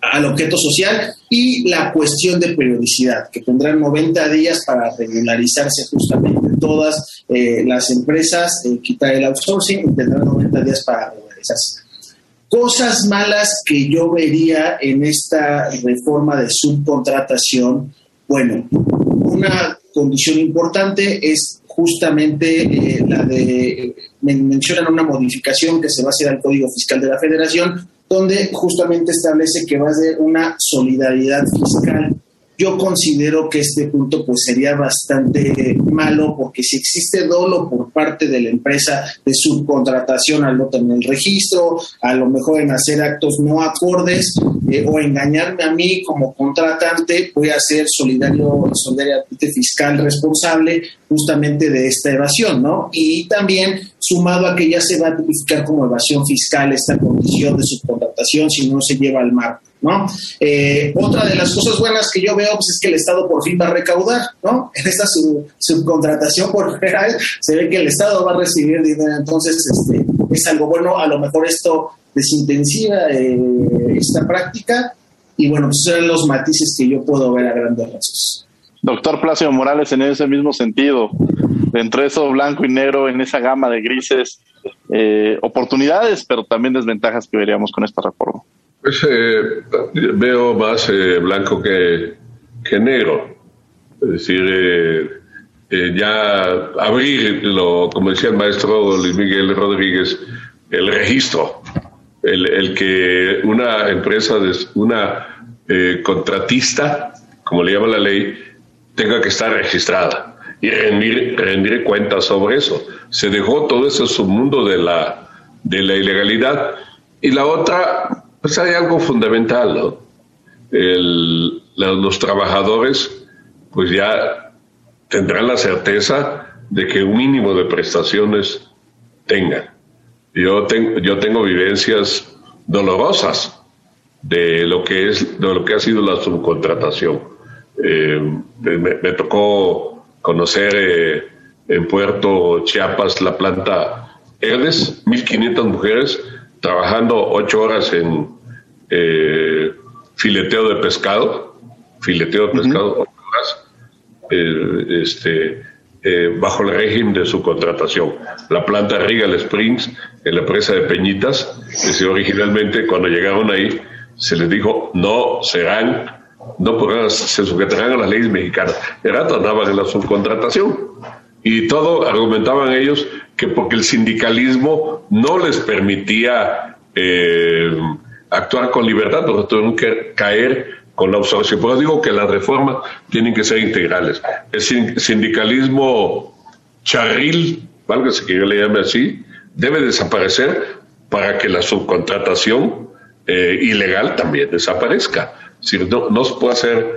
al objeto social y la cuestión de periodicidad, que tendrán 90 días para regularizarse justamente todas eh, las empresas, eh, quitar el outsourcing y tendrán 90 días para regularizarse. Cosas malas que yo vería en esta reforma de subcontratación, bueno, una condición importante es justamente eh, la de, mencionan una modificación que se va a hacer al Código Fiscal de la Federación, donde justamente establece que va a ser una solidaridad fiscal yo considero que este punto pues sería bastante malo porque si existe dolo por parte de la empresa de subcontratación al no tener el registro, a lo mejor en hacer actos no acordes eh, o engañarme a mí como contratante, voy a ser solidario, solidariamente fiscal responsable justamente de esta evasión, ¿no? Y también sumado a que ya se va a tipificar como evasión fiscal esta condición de subcontratación si no se lleva al marco. ¿No? Eh, otra de las cosas buenas que yo veo pues, es que el Estado por fin va a recaudar, ¿no? En esta subcontratación por general se ve que el Estado va a recibir dinero, entonces este, es algo bueno, a lo mejor esto desintensiva eh, esta práctica y bueno, pues son los matices que yo puedo ver a grandes rasgos.
Doctor Placio Morales, en ese mismo sentido, dentro de eso blanco y negro, en esa gama de grises, eh, oportunidades, pero también desventajas que veríamos con esta reforma.
Pues eh, veo más eh, blanco que, que, negro. Es decir, eh, ya abrir, lo, como decía el maestro Luis Miguel Rodríguez, el registro, el, el que una empresa, una contratista, como le llama la ley, tenga que estar registrada y rendir, rendir cuentas sobre eso. Se dejó todo ese submundo de la, de la ilegalidad. Y la otra, pues hay algo fundamental, los trabajadores pues ya tendrán la certeza de que un mínimo de prestaciones tengan. Yo, tengo, yo tengo vivencias dolorosas de lo que es de lo que ha sido la subcontratación. Eh, me, tocó conocer eh, en Puerto Chiapas la planta Herdes, 1.500 mujeres trabajando ocho horas en eh, fileteo de pescado, fileteo de pescado, ocho horas, eh, este, eh, bajo el régimen de su contratación. La planta Regal Springs, en la empresa de Peñitas, que originalmente cuando llegaron ahí se les dijo no serán, no podrán, se sujetarán a las leyes mexicanas. El rato andaban en la subcontratación. Y todo argumentaban ellos que porque el sindicalismo no les permitía eh, actuar con libertad, porque tuvieron que caer con la observación. Por eso digo que las reformas tienen que ser integrales. El sindicalismo charril, valga que yo le llame así, debe desaparecer para que la subcontratación eh, ilegal también desaparezca. Si no, no se puede hacer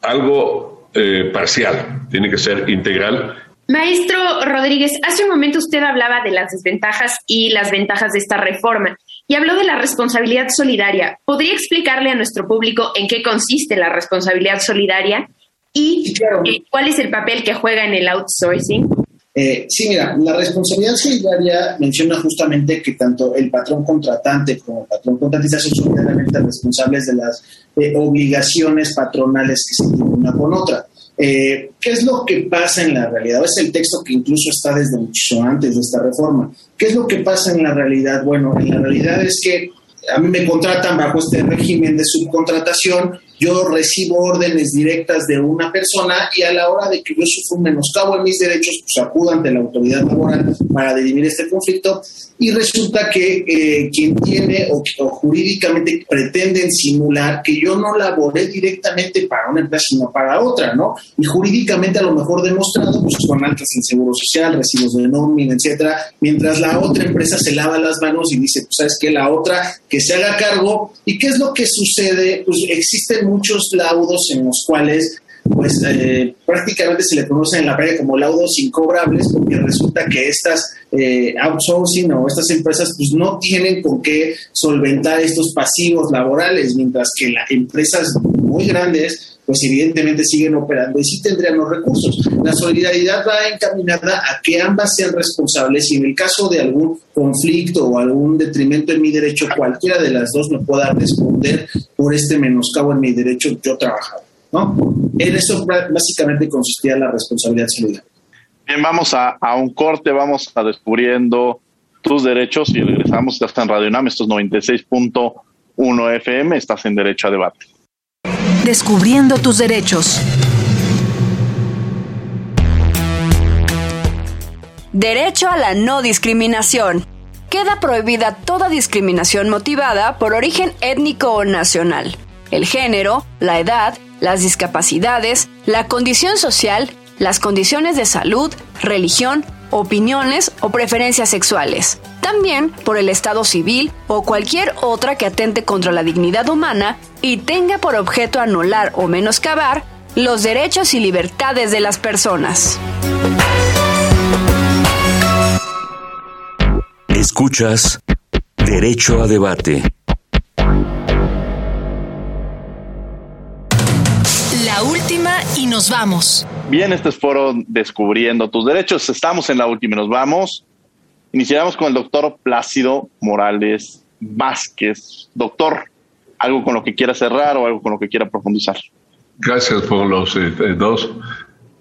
algo eh, parcial, tiene que ser integral
Maestro Rodríguez, hace un momento usted hablaba de las desventajas y las ventajas de esta reforma y habló de la responsabilidad solidaria. ¿Podría explicarle a nuestro público en qué consiste la responsabilidad solidaria y eh, cuál es el papel que juega en el outsourcing?
Eh, sí, mira, la responsabilidad solidaria menciona justamente que tanto el patrón contratante como el patrón contratista son solidariamente responsables de las eh, obligaciones patronales que se tienen una con otra. Eh, ¿Qué es lo que pasa en la realidad? Es el texto que incluso está desde mucho antes de esta reforma. ¿Qué es lo que pasa en la realidad? Bueno, en la realidad es que a mí me contratan bajo este régimen de subcontratación yo recibo órdenes directas de una persona y a la hora de que yo sufro un menoscabo en mis derechos, pues acudo ante la autoridad laboral para dirimir este conflicto y resulta que eh, quien tiene o, jurídicamente pretenden simular que yo no laboré directamente para una empresa sino para otra, ¿no? Y jurídicamente a lo mejor demostrado pues con altas en seguro social, recibos de nómina, etcétera, mientras la otra empresa se lava las manos y dice, pues sabes que la otra que se haga cargo y qué es lo que sucede, pues existen muchos laudos en los cuales pues eh, prácticamente se le conocen en la playa como laudos incobrables porque resulta que estas eh, outsourcing o estas empresas pues no tienen con qué solventar estos pasivos laborales, mientras que las empresas muy grandes pues evidentemente siguen operando y sí tendrían los recursos. La solidaridad va encaminada a que ambas sean responsables y en el caso de algún conflicto o algún detrimento en mi derecho, cualquiera de las dos me pueda responder por este menoscabo en mi derecho yo trabajado. ¿no? En eso básicamente consistía la responsabilidad solidaria.
Bien, vamos a, a un corte, vamos a descubriendo tus derechos y regresamos. Estás en Radio UNAM, esto es 96.1 FM, estás en Derecho a Debate.
Descubriendo tus derechos.
Derecho a la no discriminación. Queda prohibida toda discriminación motivada por origen étnico o nacional, el género, la edad, las discapacidades, la condición social, las condiciones de salud, religión, opiniones o preferencias sexuales. También por el estado civil o cualquier otra que atente contra la dignidad humana y tenga por objeto anular o menoscabar los derechos y libertades de las personas.
Escuchas Derecho a Debate.
La última y nos vamos.
Bien, este es foro Descubriendo tus Derechos. Estamos en la última y nos vamos. Iniciamos con el doctor Plácido Morales Vázquez. Doctor, algo con lo que quiera cerrar o algo con lo que quiera profundizar.
Gracias por los eh, eh, dos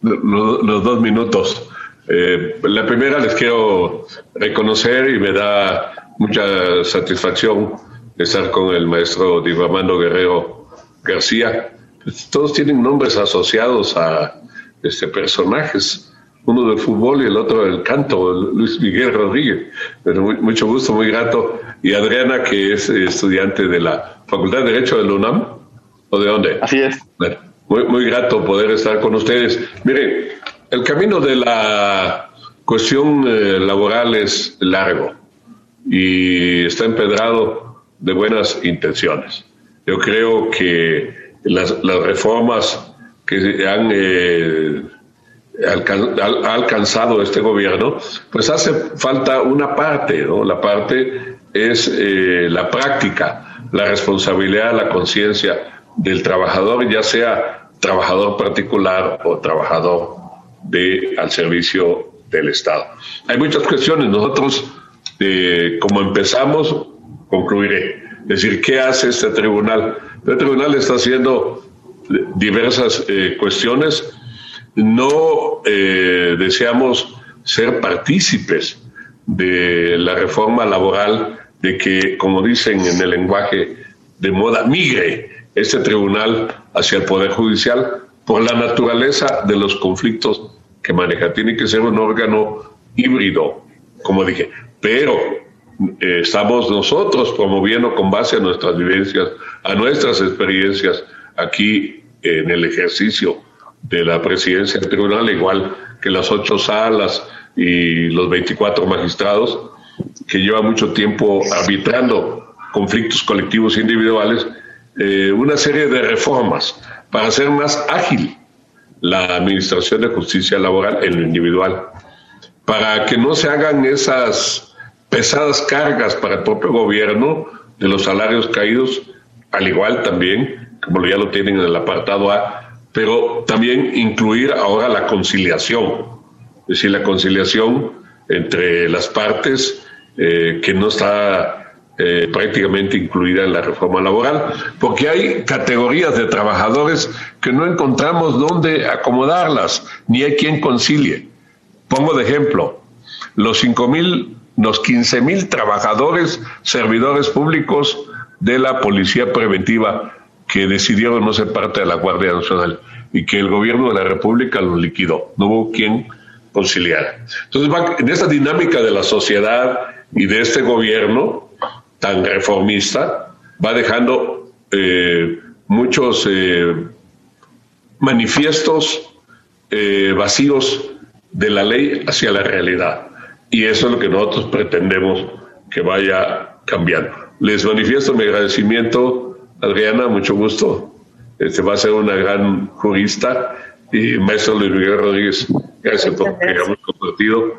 los, dos minutos. Eh, la primera les quiero reconocer y me da mucha satisfacción estar con el maestro Diego Armando Guerrero García. Todos tienen nombres asociados a este, personajes uno del fútbol y el otro del canto, Luis Miguel Rodríguez. Pero mucho gusto, muy grato. Y Adriana, que es estudiante de la Facultad de Derecho de la UNAM, ¿o de dónde?
Así es.
muy, muy grato poder estar con ustedes. Miren, el camino de la cuestión eh, laboral es largo y está empedrado de buenas intenciones. Yo creo que las, reformas que han eh, ha alcanzado este gobierno, pues hace falta una parte, ¿no? La parte es eh, la práctica, la responsabilidad, la conciencia del trabajador, ya sea trabajador particular o trabajador de, al servicio del Estado. Hay muchas cuestiones. Nosotros, eh, como empezamos, concluiré. Es decir, ¿qué hace este tribunal? El tribunal está haciendo diversas eh, cuestiones no eh, deseamos ser partícipes de la reforma laboral, de que, como dicen en el lenguaje de moda, migre este tribunal hacia el Poder Judicial por la naturaleza de los conflictos que maneja. Tiene que ser un órgano híbrido, como dije, pero eh, estamos nosotros promoviendo con base a nuestras vivencias, a nuestras experiencias aquí en el ejercicio de la presidencia del tribunal, igual que las ocho salas y los 24 magistrados, que llevan mucho tiempo arbitrando conflictos colectivos e individuales, eh, una serie de reformas para hacer más ágil la administración de justicia laboral en lo individual, para que no se hagan esas pesadas cargas para el propio gobierno de los salarios caídos, al igual también, como ya lo tienen en el apartado A, pero también incluir ahora la conciliación, es decir, la conciliación entre las partes eh, que no está eh, prácticamente incluida en la reforma laboral, porque hay categorías de trabajadores que no encontramos dónde acomodarlas, ni hay quien concilie. Pongo de ejemplo, los cinco mil, los 15 mil trabajadores, servidores públicos de la Policía Preventiva que decidieron no ser parte de la Guardia Nacional y que el gobierno de la República los liquidó. No hubo quien conciliar. Entonces, en esta dinámica de la sociedad y de este gobierno tan reformista, va dejando eh, muchos eh, manifiestos eh, vacíos de la ley hacia la realidad. Y eso es lo que nosotros pretendemos que vaya cambiando. Les manifiesto mi agradecimiento Adriana, mucho gusto. Este va a ser una gran jurista y maestro Luis Miguel Rodríguez, gracias por que hayamos compartido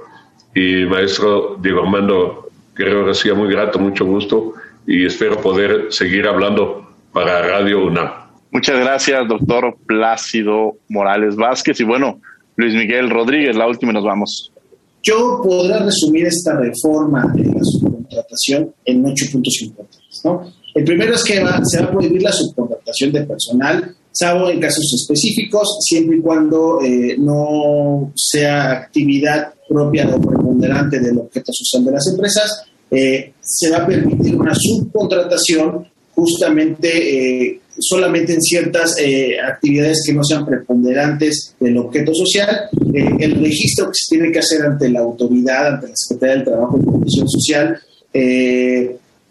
y maestro Diego Armando Guerrero García, muy grato, mucho gusto y espero poder seguir hablando para Radio UNAM.
Muchas gracias, doctor Plácido Morales Vázquez. Y bueno, Luis Miguel Rodríguez, la última y nos vamos.
Yo podría resumir esta reforma de la subcontratación en ocho puntos importantes. ¿no? El primero es que se va a prohibir la subcontratación de personal, salvo en casos específicos, siempre y cuando eh, no sea actividad propia o preponderante del objeto social de las empresas. Eh, se va a permitir una subcontratación justamente eh, solamente en ciertas eh, actividades que no sean preponderantes del objeto social. Eh, el registro que se tiene que hacer ante la autoridad, ante la Secretaría del Trabajo y Protección Social,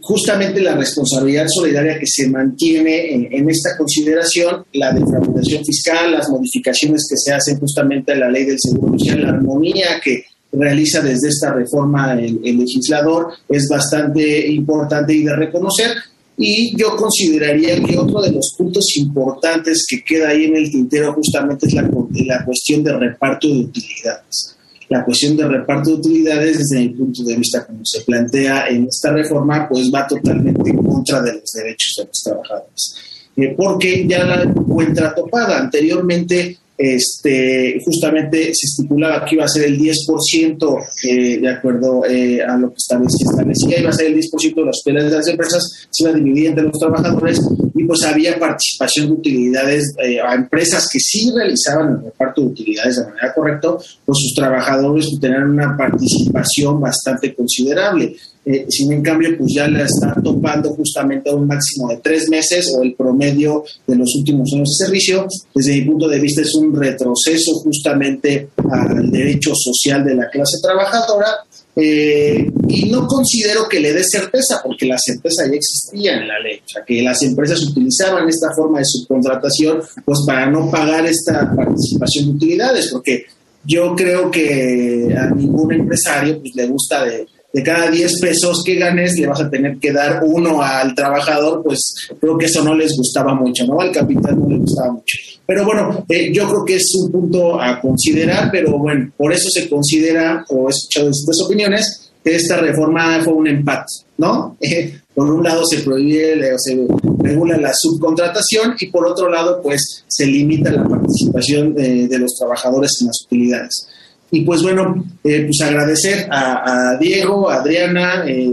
justamente la responsabilidad solidaria que se mantiene en, esta consideración, la defraudación fiscal, las modificaciones que se hacen justamente a la ley del Seguro Social, la armonía que realiza desde esta reforma el, el legislador es bastante importante y de reconocer. Y yo consideraría que otro de los puntos importantes que queda ahí en el tintero justamente es la, la cuestión de reparto de utilidades. La cuestión de reparto de utilidades desde mi punto de vista, como se plantea en esta reforma, pues va totalmente en contra de los derechos de los trabajadores. Eh, porque ya la encuentra topada. Anteriormente este, justamente se estipulaba que iba a ser el 10%, eh, de acuerdo eh, a lo que establecía, establecía, iba a ser el 10% de las utilidades de las empresas, se iba a dividir entre los trabajadores pues había participación de utilidades eh, a empresas que sí realizaban el reparto de utilidades de manera correcta, pues sus trabajadores tenían una participación bastante considerable. Eh, sin en cambio, pues ya la está topando justamente a un máximo de tres meses o el promedio de los últimos años de servicio. Desde mi punto de vista es un retroceso justamente al derecho social de la clase trabajadora eh, y no considero que le dé certeza, porque la certeza ya existía en la ley, o sea, que las empresas utilizaban esta forma de subcontratación pues para no pagar esta participación de utilidades, porque yo creo que a ningún empresario pues, le gusta de de cada 10 pesos que ganes le vas a tener que dar uno al trabajador, pues creo que eso no les gustaba mucho, ¿no? Al capital no le gustaba mucho. Pero bueno, eh, yo creo que es un punto a considerar, pero bueno, por eso se considera, o he escuchado distintas opiniones, que esta reforma fue un empate, ¿no? por un lado se prohíbe o se regula la subcontratación y por otro lado, pues se limita la participación de los trabajadores en las utilidades. Y pues bueno, eh, pues agradecer a, Diego, a Adriana, eh,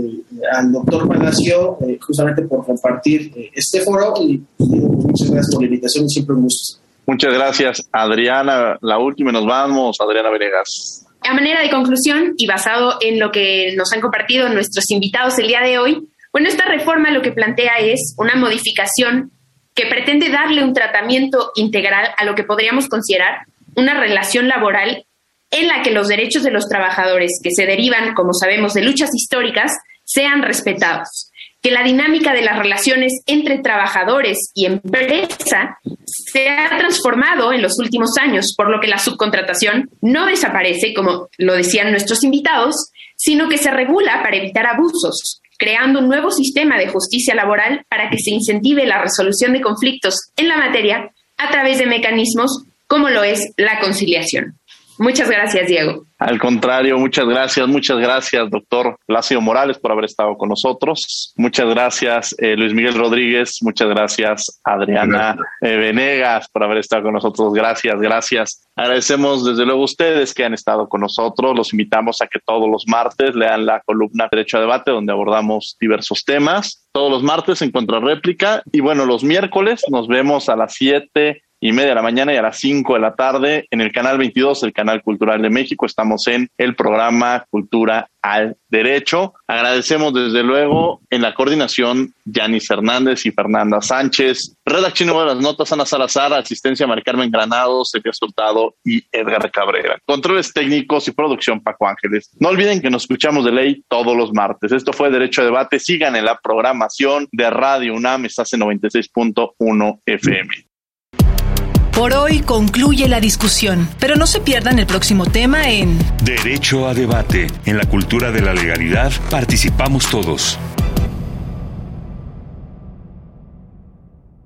al doctor Palacio, eh, justamente por compartir este foro y pues, muchas gracias por la invitación y siempre un gusto.
Muchas gracias, Adriana. La última nos vamos, Adriana Venegas.
A manera de conclusión y basado en lo que nos han compartido nuestros invitados el día de hoy, bueno, esta reforma lo que plantea es una modificación que pretende darle un tratamiento integral a lo que podríamos considerar una relación laboral en la que los derechos de los trabajadores que se derivan, como sabemos, de luchas históricas, sean respetados, que la dinámica de las relaciones entre trabajadores y empresa se ha transformado en los últimos años, por lo que la subcontratación no desaparece, como lo decían nuestros invitados, sino que se regula para evitar abusos, creando un nuevo sistema de justicia laboral para que se incentive la resolución de conflictos en la materia a través de mecanismos como lo es la conciliación. Muchas gracias, Diego.
Al contrario, muchas gracias, muchas gracias, doctor Plácido Morales, por haber estado con nosotros. Muchas gracias, eh, Luis Miguel Rodríguez. Muchas gracias, Adriana eh, Venegas, por haber estado con nosotros. Gracias, gracias. Agradecemos desde luego a ustedes que han estado con nosotros. Los invitamos a que todos los martes lean la columna Derecho a Debate, donde abordamos diversos temas. Todos los martes en contrarréplica. Y bueno, los miércoles nos vemos a las 7 y media de la mañana y a las 5 de la tarde en el canal 22, el canal cultural de México. Estamos en el programa Cultura al Derecho. Agradecemos desde luego en la coordinación Yanis Hernández y Fernanda Sánchez, redacción de las notas Ana Salazar, asistencia María Carmen Granados, Sergio Soltado y Edgar Cabrera. Controles técnicos y producción Paco Ángeles. No olviden que nos escuchamos de ley todos los martes. Esto fue Derecho a Debate. Sigan en la programación de Radio UNAM, estás en 96.1 FM.
Por hoy concluye la discusión, pero no se pierdan el próximo tema en
Derecho a debate. En la cultura de la legalidad participamos todos.